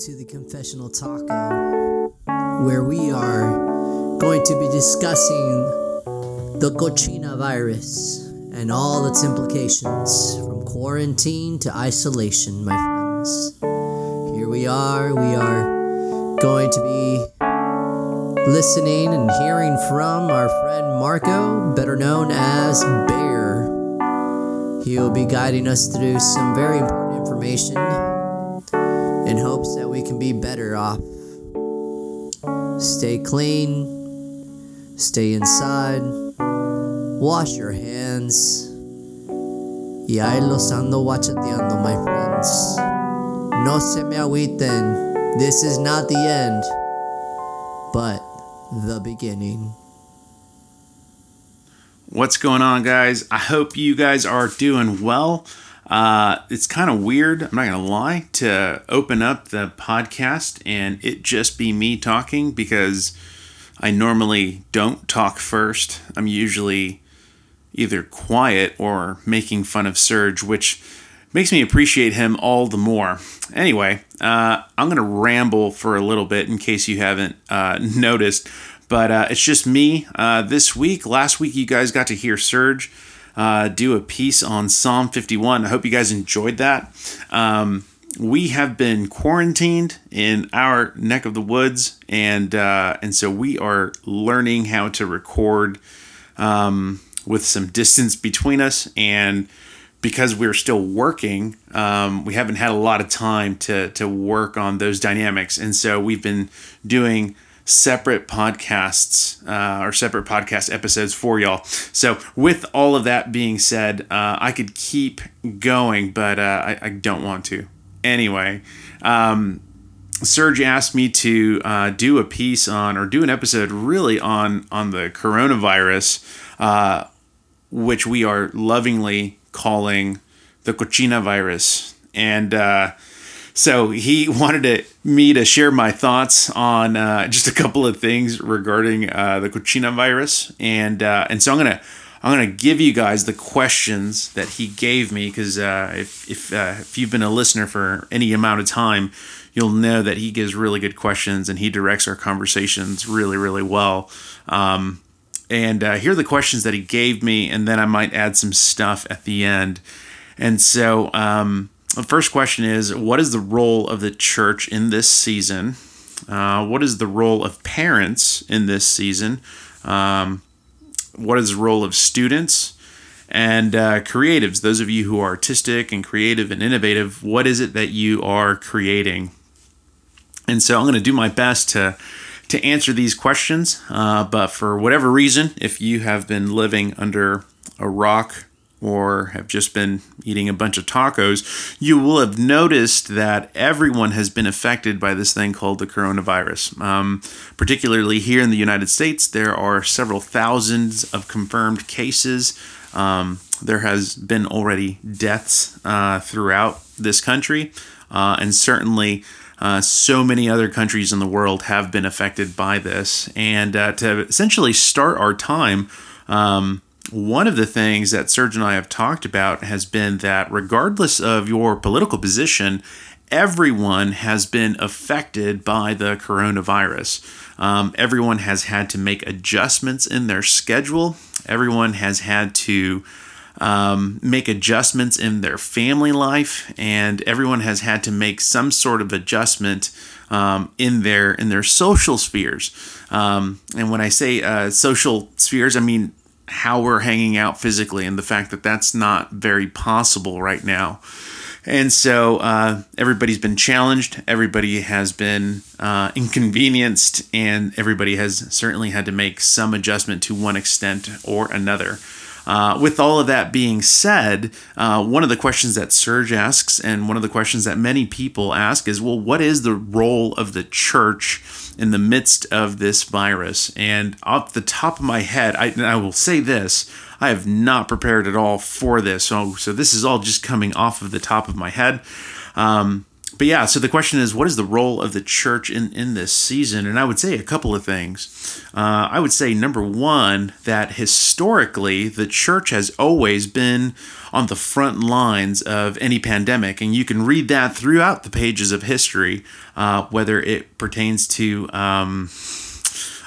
to the Confessional Taco, where we are going to be discussing the Cochina virus and all its implications from quarantine to isolation, my friends. Here we are, we are going to be listening and hearing from our friend Marco, better known as Bear. He will be guiding us through some very important information in hopes that we can be better off. Stay clean, stay inside, wash your hands. Y ahí los ando guachateando, my friends. No se me agüiten. This is not the end, but the beginning. What's going on, guys? I hope you guys are doing well. Uh, it's kind of weird, I'm not going to lie, to open up the podcast and it just be me talking because I normally don't talk first. I'm usually either quiet or making fun of Serge, which makes me appreciate him all the more. Anyway, uh, I'm going to ramble for a little bit in case you haven't uh, noticed, but uh, it's just me uh, this week. Last week, you guys got to hear Serge uh, do a piece on Psalm 51. I hope you guys enjoyed that. Um, we have been quarantined in our neck of the woods, and uh, and so we are learning how to record um, with some distance between us. And because we're still working, um, we haven't had a lot of time to to work on those dynamics, and so we've been doing separate podcasts uh, or separate podcast episodes for y'all. So, with all of that being said, uh, I could keep going, but uh, I, I, don't want to. Anyway, um, Serge asked me to uh, do a piece on or do an episode really on on the coronavirus, uh, which we are lovingly calling the cochina virus, and uh, so he wanted to, me to share my thoughts on uh, just a couple of things regarding uh, the cochina virus, and uh, and so I'm gonna I'm gonna give you guys the questions that he gave me because uh, if if uh, if you've been a listener for any amount of time, you'll know that he gives really good questions and he directs our conversations really really well. Um, and uh, here are the questions that he gave me, and then I might add some stuff at the end. And so. Um, the first question is What is the role of the church in this season? Uh, what is the role of parents in this season? Um, what is the role of students and uh, creatives? Those of you who are artistic and creative and innovative, what is it that you are creating? And so I'm going to do my best to to answer these questions. Uh, but for whatever reason, if you have been living under a rock or have just been eating a bunch of tacos, you will have noticed that everyone has been affected by this thing called the coronavirus. Um, particularly here in the United States, there are several thousands of confirmed cases. Um, there has been already deaths uh, throughout this country, uh, and certainly. Uh, so many other countries in the world have been affected by this. And uh, to essentially start our time, um, one of the things that Serge and I have talked about has been that regardless of your political position, everyone has been affected by the coronavirus. Um, everyone has had to make adjustments in their schedule. Everyone has had to um, make adjustments in their family life, and everyone has had to make some sort of adjustment um, in their in their social spheres. Um, and when I say uh, social spheres, I mean how we're hanging out physically and the fact that that's not very possible right now. And so uh, everybody's been challenged, everybody has been uh, inconvenienced, and everybody has certainly had to make some adjustment to one extent or another. Uh, with all of that being said, uh, one of the questions that Serge asks, and one of the questions that many people ask, is well, what is the role of the church in the midst of this virus? And off the top of my head, I, I will say this I have not prepared at all for this. So, so this is all just coming off of the top of my head. Um, but yeah, so the question is, what is the role of the church in, in this season? And I would say a couple of things. Uh, I would say, number one, that historically, the church has always been on the front lines of any pandemic. And you can read that throughout the pages of history, uh, whether it pertains to. Um,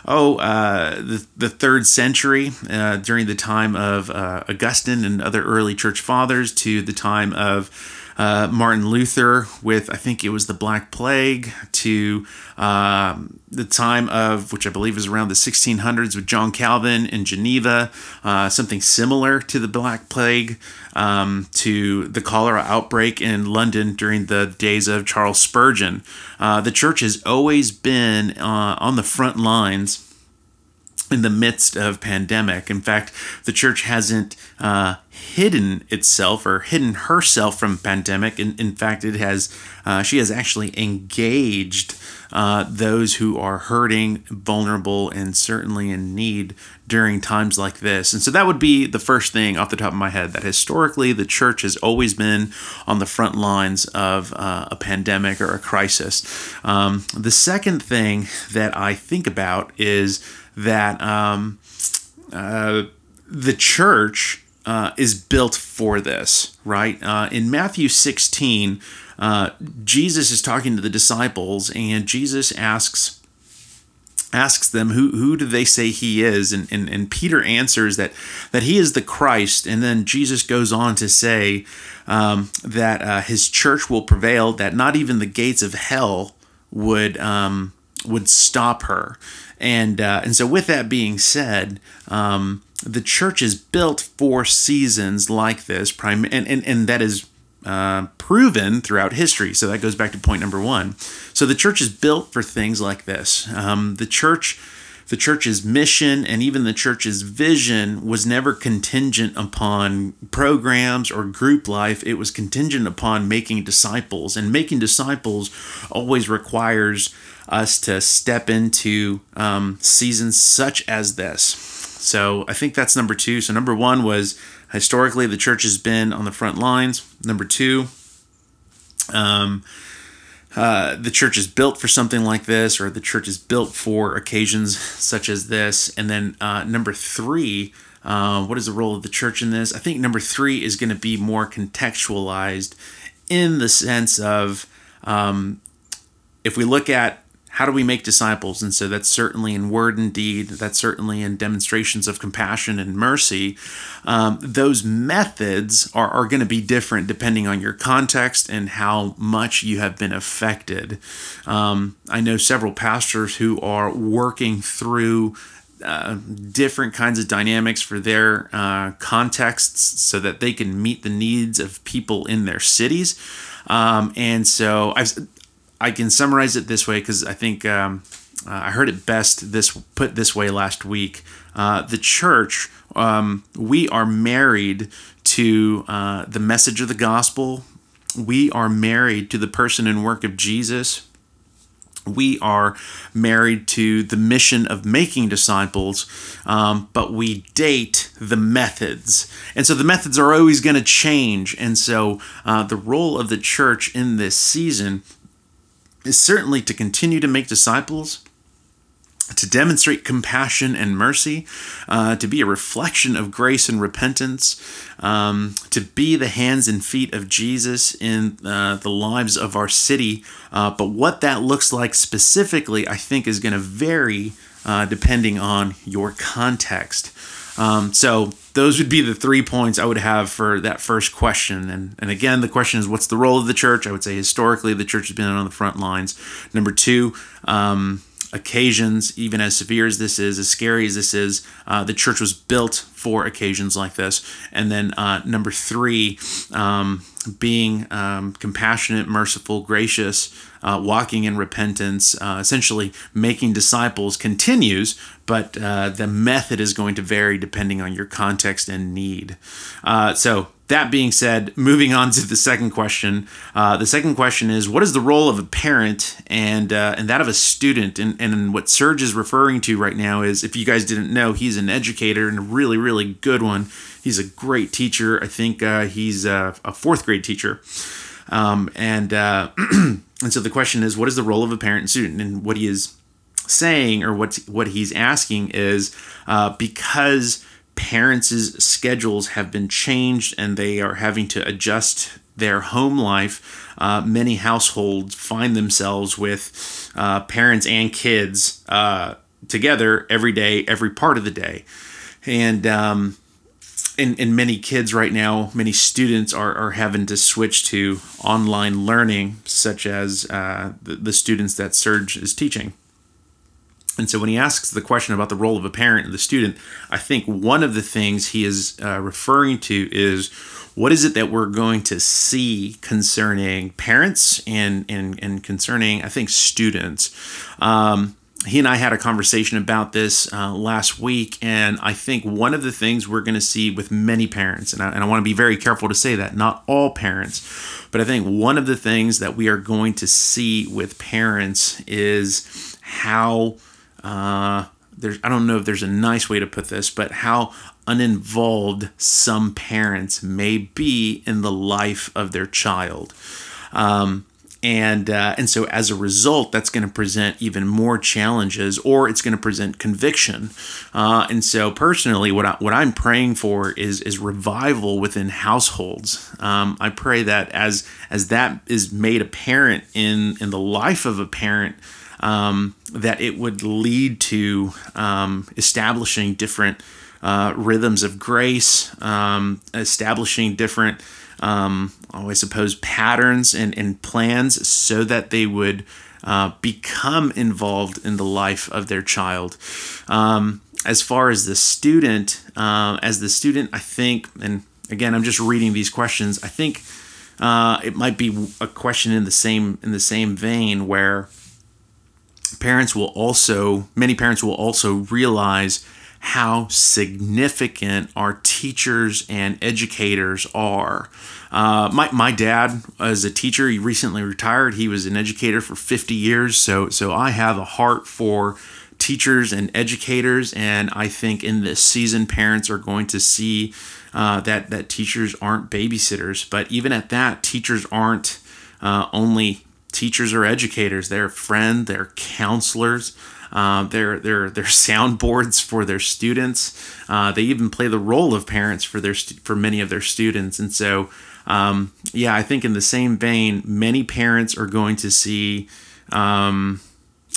oh, uh, the, the third century, uh, during the time of uh, Augustine and other early church fathers, to the time of uh, Martin Luther with, I think it was the Black Plague, to um, the time of, which I believe is around the 1600s with John Calvin in Geneva, uh, something similar to the Black Plague, um, to the cholera outbreak in London during the days of Charles Spurgeon. Uh, the church has always been uh, on the front lines in the midst of pandemic. In fact, the church hasn't uh, hidden itself or hidden herself from pandemic. In, in fact, it has. Uh, she has actually engaged uh, those who are hurting, vulnerable, and certainly in need during times like this. And so that would be the first thing off the top of my head. That historically, the church has always been on the front lines of uh, a pandemic or a crisis. Um, the second thing that I think about is that um, uh, the church uh, is built for this, right? Uh, in Matthew 16, uh, Jesus is talking to the disciples, and Jesus asks asks them who who do they say he is and, and and Peter answers that that he is the Christ and then Jesus goes on to say um, that uh, his church will prevail that not even the gates of hell would um, would stop her and uh, and so, with that being said, um, the church is built for seasons like this, prim- and, and, and that is uh, proven throughout history. So that goes back to point number one. So the church is built for things like this. Um, the church, the church's mission, and even the church's vision was never contingent upon programs or group life. It was contingent upon making disciples, and making disciples always requires us to step into um, seasons such as this. So I think that's number two. So number one was historically the church has been on the front lines. Number two, um, uh, the church is built for something like this, or the church is built for occasions such as this. And then uh, number three, uh, what is the role of the church in this? I think number three is going to be more contextualized in the sense of um, if we look at how do we make disciples? And so that's certainly in word and deed, that's certainly in demonstrations of compassion and mercy. Um, those methods are, are going to be different depending on your context and how much you have been affected. Um, I know several pastors who are working through uh, different kinds of dynamics for their uh, contexts so that they can meet the needs of people in their cities. Um, and so I've I can summarize it this way because I think um, uh, I heard it best this put this way last week. Uh, the church, um, we are married to uh, the message of the gospel. We are married to the person and work of Jesus. We are married to the mission of making disciples, um, but we date the methods. And so the methods are always going to change. And so uh, the role of the church in this season is certainly to continue to make disciples, to demonstrate compassion and mercy, uh, to be a reflection of grace and repentance, um, to be the hands and feet of Jesus in uh, the lives of our city. Uh, but what that looks like specifically, I think, is going to vary uh, depending on your context. Um, so those would be the three points I would have for that first question. And, and again, the question is, what's the role of the church? I would say historically, the church has been on the front lines. Number two, um, occasions, even as severe as this is, as scary as this is, uh, the church was built for occasions like this. And then uh, number three, um, being um, compassionate, merciful, gracious, uh, walking in repentance, uh, essentially making disciples continues, but uh, the method is going to vary depending on your context and need. Uh, so, that being said, moving on to the second question. Uh, the second question is What is the role of a parent and, uh, and that of a student? And, and what Serge is referring to right now is if you guys didn't know, he's an educator and a really, really good one. He's a great teacher. I think he's a, a fourth grade teacher. Um, and uh, and so the question is, what is the role of a parent and student? And what he is saying, or what what he's asking, is uh, because parents' schedules have been changed and they are having to adjust their home life. Uh, many households find themselves with uh, parents and kids uh, together every day, every part of the day, and um, and, and many kids right now, many students are, are having to switch to online learning, such as uh, the, the students that Serge is teaching. And so when he asks the question about the role of a parent and the student, I think one of the things he is uh, referring to is what is it that we're going to see concerning parents and, and, and concerning, I think, students. Um, he and I had a conversation about this uh, last week, and I think one of the things we're going to see with many parents, and I, and I want to be very careful to say that, not all parents, but I think one of the things that we are going to see with parents is how uh, there's I don't know if there's a nice way to put this, but how uninvolved some parents may be in the life of their child. Um, and uh, and so as a result, that's going to present even more challenges, or it's going to present conviction. Uh, and so personally, what I, what I'm praying for is is revival within households. Um, I pray that as as that is made apparent in in the life of a parent. Um, that it would lead to um, establishing different uh, rhythms of grace, um, establishing different oh, I suppose, patterns and, and plans so that they would uh, become involved in the life of their child. Um, as far as the student, uh, as the student, I think, and again, I'm just reading these questions. I think uh, it might be a question in the same in the same vein where parents will also, many parents will also realize how significant our teachers and educators are. Uh, my, my dad, as a teacher, he recently retired. He was an educator for 50 years. So, so I have a heart for teachers and educators. And I think in this season, parents are going to see uh, that, that teachers aren't babysitters. But even at that, teachers aren't uh, only teachers or educators, they're friend, they're counselors. Uh, they're soundboards for their students. Uh, they even play the role of parents for their st- for many of their students. And so, um, yeah, I think in the same vein, many parents are going to see. Um,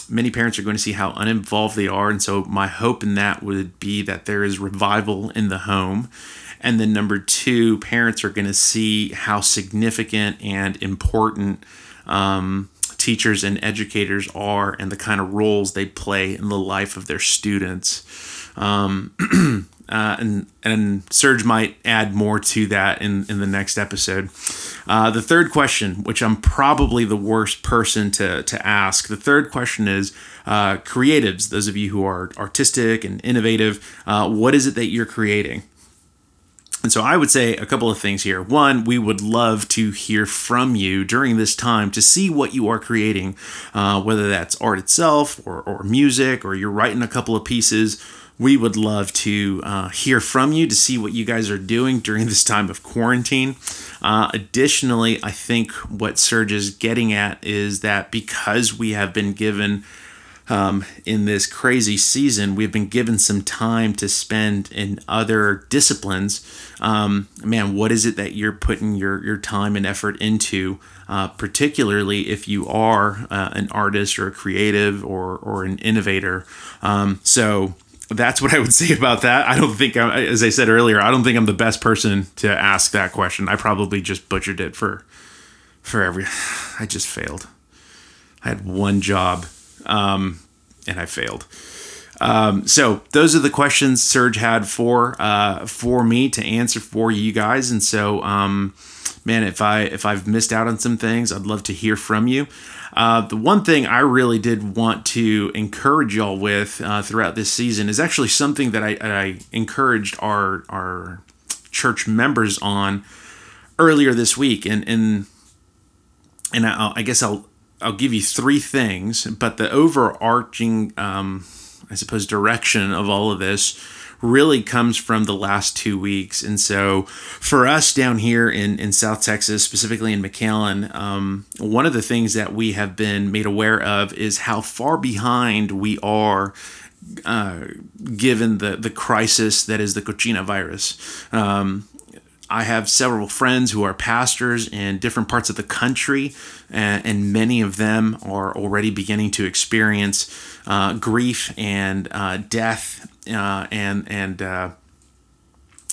many parents are going to see how uninvolved they are. And so, my hope in that would be that there is revival in the home. And then, number two, parents are going to see how significant and important um, teachers and educators are and the kind of roles they play in the life of their students. Um, uh, and and Serge might add more to that in, in the next episode. Uh, the third question, which I'm probably the worst person to, to ask, the third question is uh, creatives, those of you who are artistic and innovative, uh, what is it that you're creating? And so I would say a couple of things here. One, we would love to hear from you during this time to see what you are creating, uh, whether that's art itself or, or music or you're writing a couple of pieces. We would love to uh, hear from you to see what you guys are doing during this time of quarantine. Uh, additionally, I think what Serge is getting at is that because we have been given um, in this crazy season, we've been given some time to spend in other disciplines. Um, man, what is it that you're putting your, your time and effort into, uh, particularly if you are uh, an artist or a creative or, or an innovator? Um, so, that's what I would say about that. I don't think, I, as I said earlier, I don't think I'm the best person to ask that question. I probably just butchered it for, for every. I just failed. I had one job um, and I failed. Um, so those are the questions Serge had for uh, for me to answer for you guys, and so um, man, if I if I've missed out on some things, I'd love to hear from you. Uh, the one thing I really did want to encourage y'all with uh, throughout this season is actually something that I, I encouraged our our church members on earlier this week, and and and I, I guess I'll I'll give you three things, but the overarching, um, I suppose, direction of all of this really comes from the last two weeks. And so for us down here in, in South Texas, specifically in McAllen, um, one of the things that we have been made aware of is how far behind we are uh, given the, the crisis that is the cochina virus. Um, I have several friends who are pastors in different parts of the country, and, many of them are already beginning to experience uh, grief and uh, death uh, and and uh,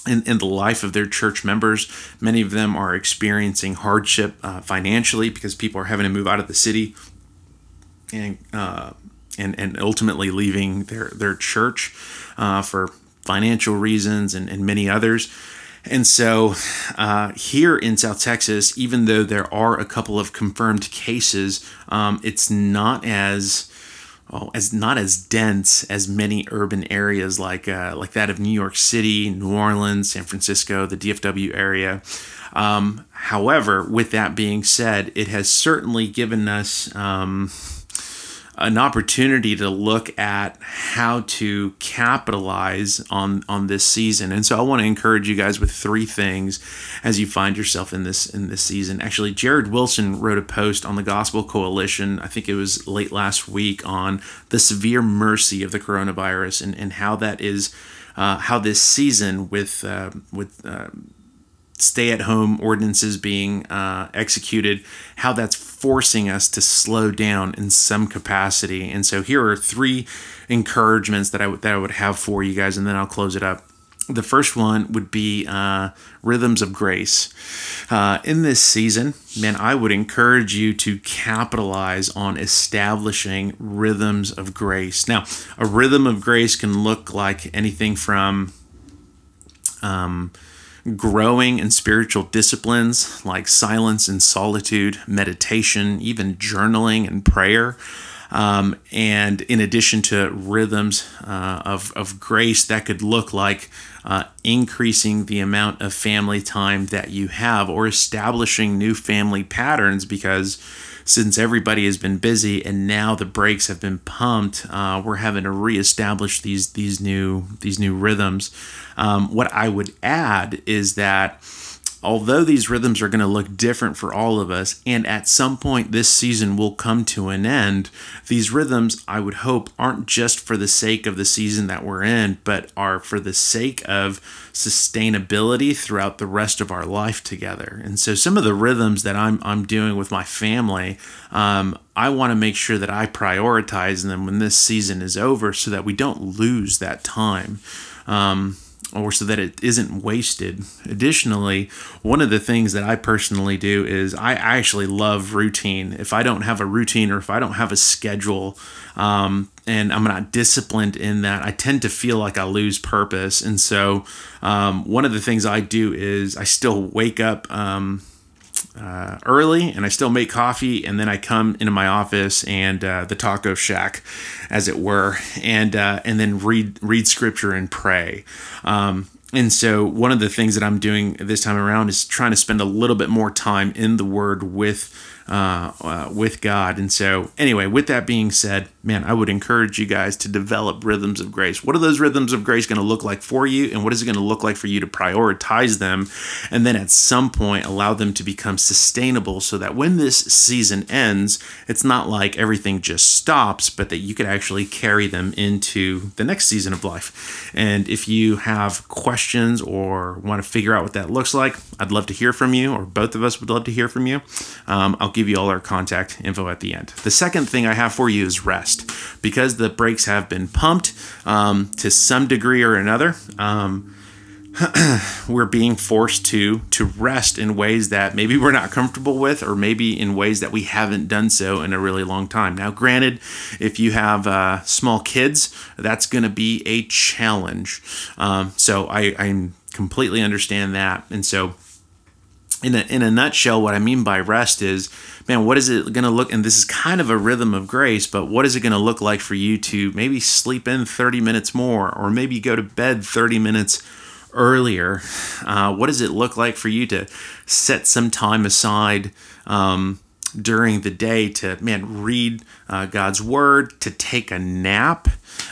in, in the life of their church members. Many of them are experiencing hardship uh, financially because people are having to move out of the city and uh, and and ultimately leaving their their church for financial reasons and, and many others. And so, uh, here in South Texas, even though there are a couple of confirmed cases, um, it's not as oh, as not as dense as many urban areas like uh, like that of New York City, New Orleans, San Francisco, the DFW area. Um, however, with that being said, it has certainly given us. Um, an opportunity to look at how to capitalize on on this season. And so I want to encourage you guys with three things as you find yourself in this in this season. Actually, Jared Wilson wrote a post on the Gospel Coalition, I think it was late last week, on the severe mercy of the coronavirus and, and how that is uh, how this season with uh, with uh, stay at home ordinances being uh, executed, how that's forcing us to slow down in some capacity. And so here are three encouragements that I, w- that I would have for you guys, and then I'll close it up. The first one would be uh, rhythms of grace. Uh, in this season, man, I would encourage you to capitalize on establishing rhythms of grace. Now, a rhythm of grace can look like anything from um, growing in spiritual disciplines like silence and solitude, meditation, even journaling and prayer. Um, and in addition to rhythms uh, of, of grace, that could look like uh, increasing the amount of family time that you have or establishing new family patterns because since everybody has been busy and now the brakes have been pumped, uh, we're having to reestablish these these new these new rhythms. Um, what I would add is that although these rhythms are going to look different for all of us, and at some point this season will come to an end, these rhythms, I would hope, aren't just for the sake of the season that we're in, but are for the sake of sustainability throughout the rest of our life together. And so, some of the rhythms that I'm, I'm doing with my family, um, I want to make sure that I prioritize them when this season is over so that we don't lose that time. Um, or so that it isn't wasted. Additionally, one of the things that I personally do is I actually love routine. If I don't have a routine or if I don't have a schedule um, and I'm not disciplined in that, I tend to feel like I lose purpose. And so, um, one of the things I do is I still wake up. Um, uh, early and I still make coffee and then I come into my office and uh, the taco shack, as it were, and uh, and then read read scripture and pray. Um, and so one of the things that I'm doing this time around is trying to spend a little bit more time in the Word with uh, uh, with God. And so, anyway, with that being said, man, I would encourage you guys to develop rhythms of grace. What are those rhythms of grace going to look like for you? And what is it going to look like for you to prioritize them? And then at some point, allow them to become sustainable so that when this season ends, it's not like everything just stops, but that you could actually carry them into the next season of life. And if you have questions or want to figure out what that looks like, I'd love to hear from you, or both of us would love to hear from you. Um, I'll give you all our contact info at the end. The second thing I have for you is rest. Because the brakes have been pumped um, to some degree or another, um, we're being forced to to rest in ways that maybe we're not comfortable with or maybe in ways that we haven't done so in a really long time now granted if you have uh, small kids that's going to be a challenge um, so I, I completely understand that and so in a, in a nutshell, what I mean by rest is, man, what is it going to look? And this is kind of a rhythm of grace, but what is it going to look like for you to maybe sleep in 30 minutes more, or maybe go to bed 30 minutes earlier? Uh, what does it look like for you to set some time aside um, during the day to, man, read uh, God's word, to take a nap?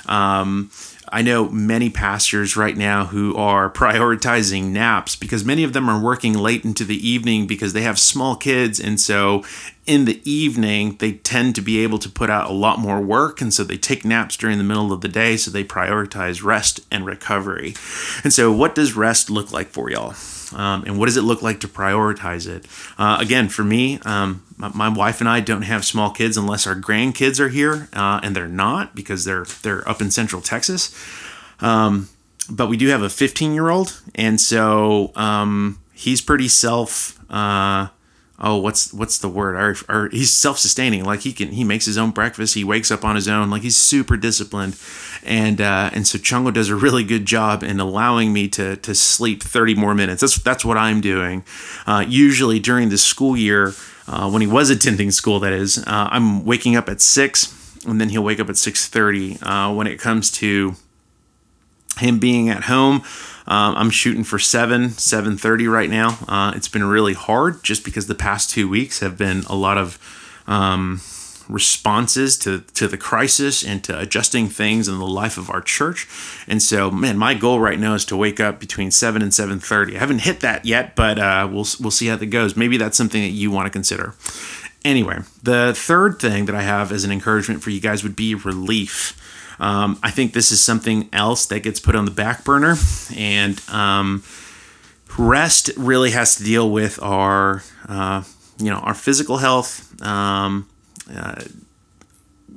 Um, I know many pastors right now who are prioritizing naps because many of them are working late into the evening because they have small kids. And so in the evening, they tend to be able to put out a lot more work. And so they take naps during the middle of the day. So they prioritize rest and recovery. And so, what does rest look like for y'all? Um, and what does it look like to prioritize it? Uh, again, for me, um, my, my, wife and I don't have small kids unless our grandkids are here, uh, and they're not because they're they're up in Central Texas. Um, but we do have a 15 year old, and so um, he's pretty self. Uh, oh, what's what's the word? Or, or he's self sustaining. Like he can he makes his own breakfast. He wakes up on his own. Like he's super disciplined, and uh, and so Chungo does a really good job in allowing me to to sleep 30 more minutes. That's that's what I'm doing. Uh, usually during the school year, uh, when he was attending school, that is, uh, I'm waking up at six, and then he'll wake up at 6:30. Uh, when it comes to him being at home. Um, I'm shooting for seven, seven thirty right now. Uh, it's been really hard just because the past two weeks have been a lot of um, responses to to the crisis and to adjusting things in the life of our church. And so, man, my goal right now is to wake up between seven and seven thirty. I haven't hit that yet, but uh, we'll we'll see how that goes. Maybe that's something that you want to consider. Anyway, the third thing that I have as an encouragement for you guys would be relief. Um, I think this is something else that gets put on the back burner, and um, rest really has to deal with our, uh, you know, our physical health. Um, uh,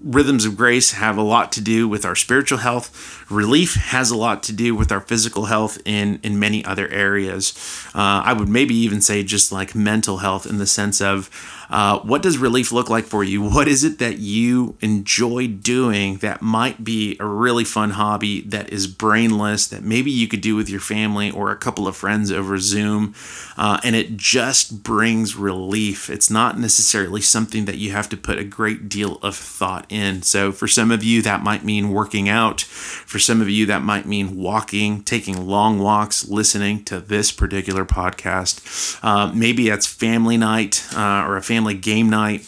rhythms of grace have a lot to do with our spiritual health. Relief has a lot to do with our physical health in in many other areas. Uh, I would maybe even say just like mental health in the sense of uh, what does relief look like for you? What is it that you enjoy doing that might be a really fun hobby that is brainless that maybe you could do with your family or a couple of friends over Zoom? Uh, and it just brings relief. It's not necessarily something that you have to put a great deal of thought in. So, for some of you, that might mean working out. For some of you, that might mean walking, taking long walks, listening to this particular podcast. Uh, maybe that's family night uh, or a family game night.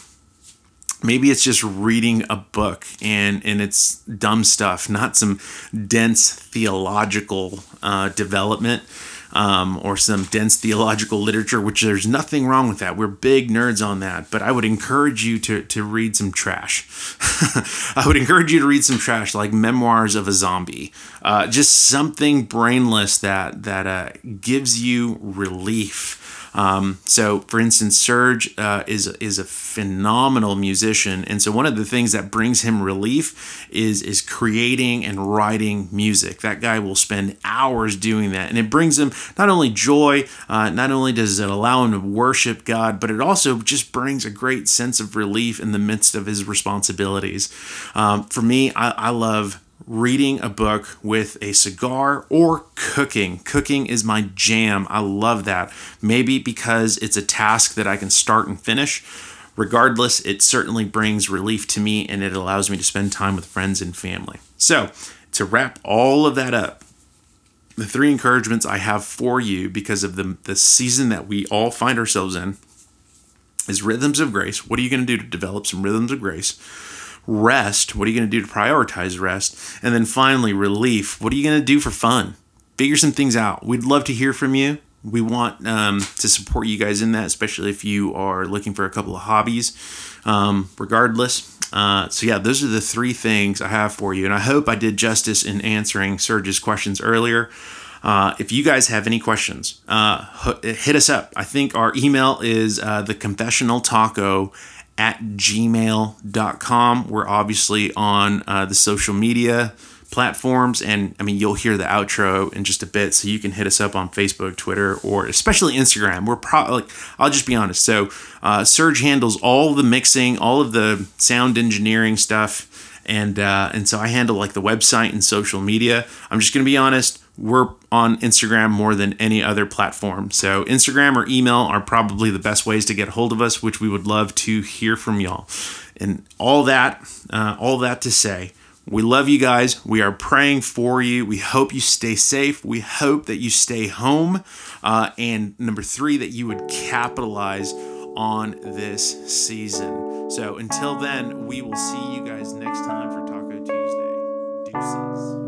Maybe it's just reading a book and, and it's dumb stuff, not some dense theological uh, development um, or some dense theological literature, which there's nothing wrong with that. We're big nerds on that. But I would encourage you to, to read some trash. I would encourage you to read some trash like Memoirs of a Zombie. Uh, just something brainless that, that uh, gives you relief. Um, so, for instance, Serge uh, is is a phenomenal musician, and so one of the things that brings him relief is is creating and writing music. That guy will spend hours doing that, and it brings him not only joy, uh, not only does it allow him to worship God, but it also just brings a great sense of relief in the midst of his responsibilities. Um, for me, I, I love reading a book with a cigar or cooking. Cooking is my jam. I love that. Maybe because it's a task that I can start and finish. Regardless, it certainly brings relief to me and it allows me to spend time with friends and family. So, to wrap all of that up, the three encouragements I have for you because of the, the season that we all find ourselves in is rhythms of grace. What are you going to do to develop some rhythms of grace? Rest. What are you going to do to prioritize rest? And then finally, relief. What are you going to do for fun? Figure some things out. We'd love to hear from you. We want um, to support you guys in that, especially if you are looking for a couple of hobbies. Um, regardless, uh, so yeah, those are the three things I have for you, and I hope I did justice in answering Serge's questions earlier. Uh, if you guys have any questions, uh, hit us up. I think our email is uh, the confessional taco at gmail.com. We're obviously on uh, the social media platforms and i mean you'll hear the outro in just a bit so you can hit us up on facebook twitter or especially instagram. We're probably like i'll just be honest. So uh, serge handles all the mixing all of the sound engineering stuff and uh, and so i handle like the website and social media. I'm just gonna be honest we're on Instagram more than any other platform. So, Instagram or email are probably the best ways to get hold of us, which we would love to hear from y'all. And all that, uh, all that to say, we love you guys. We are praying for you. We hope you stay safe. We hope that you stay home. Uh, and number three, that you would capitalize on this season. So, until then, we will see you guys next time for Taco Tuesday. Deuces.